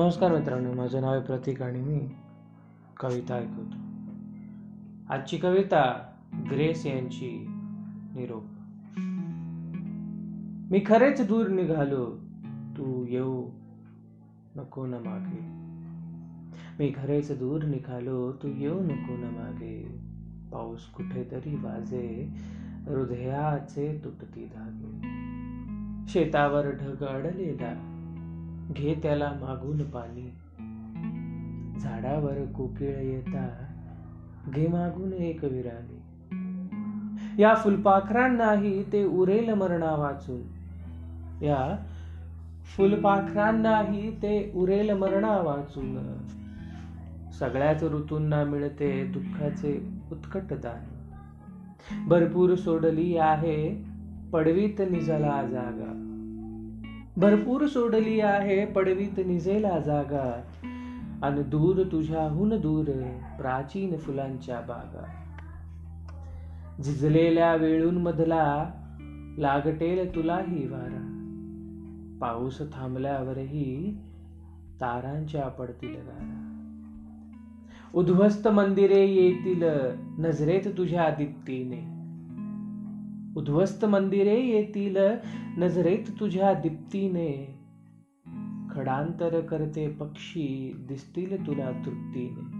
नमस्कार मित्रांनो माझं नाव आहे प्रतीक आणि मी कविता ऐकवतो. आजची कविता ग्रेस यांची निरोप. मी खरेच दूर निघालो तू येऊ नको न मागे. मी खरेच दूर निघालो तू येऊ नको न मागे. पाऊस कुठेतरी वाजे हृदयाचे तुटती धागे. शेतावर ढग अडलेला घे त्याला मागून पाणी. झाडावर कोकिळ येता घे मागून एक विराणी या फुलपाखरांनाही ते उरेल मरणा वाचून. या फुलपाखरांनाही ते उरेल मरणा वाचून. सगळ्याच ऋतूंना मिळते दुःखाचे उत्कट दान. भरपूर सोडली आहे पडवीत निजला जागा. भरपूर सोडली आहे पडवीत निजेला जागा. आणि दूर तुझ्याहून दूर प्राचीन फुलांच्या बागा. झिजलेल्या वेळूंमधला लागटेल तुलाही वारा. पाऊस थांबल्यावरही तारांच्या पडतील गारा. उद्ध्वस्त मंदिरे येतील नजरेत तुझ्या दीप्तीने. उद्ध्वस्त मंदिरे येतील नजरेत तुझ्या दीप्तीने. खडांतर करते पक्षी दिसतील तुला तृप्तीने.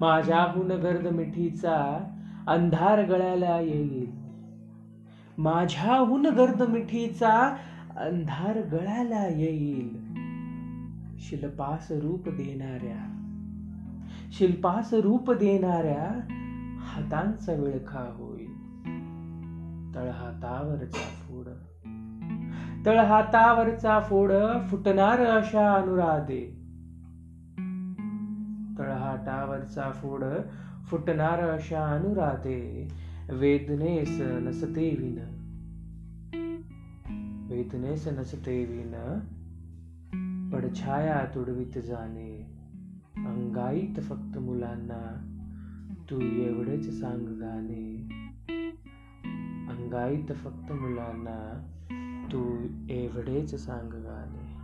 माझ्याहून गर्द मिठीचा अंधार गळ्याला येईल. माझ्याहून गर्द मिठीचा अंधार गळ्याला येईल. शिल्पास रूप देणाऱ्या शिल्पास रूप देणाऱ्या हातांचा विळखा होईल. तळहातावरचा फोड. तळहातावरचा फोड फुटणार अशा अनुराधे. तळहाटावरचा फोड फुटणार अशा अनुराधे. वेदनेस नसते विन. वेदनेस नसते विन. पडछाया तुडवीत जाणे. अंगाईत फक्त मुलांना. तू एवढेच सांग गाणे. गाईत फक्त मुलांना तू एवढेच सांग गाणे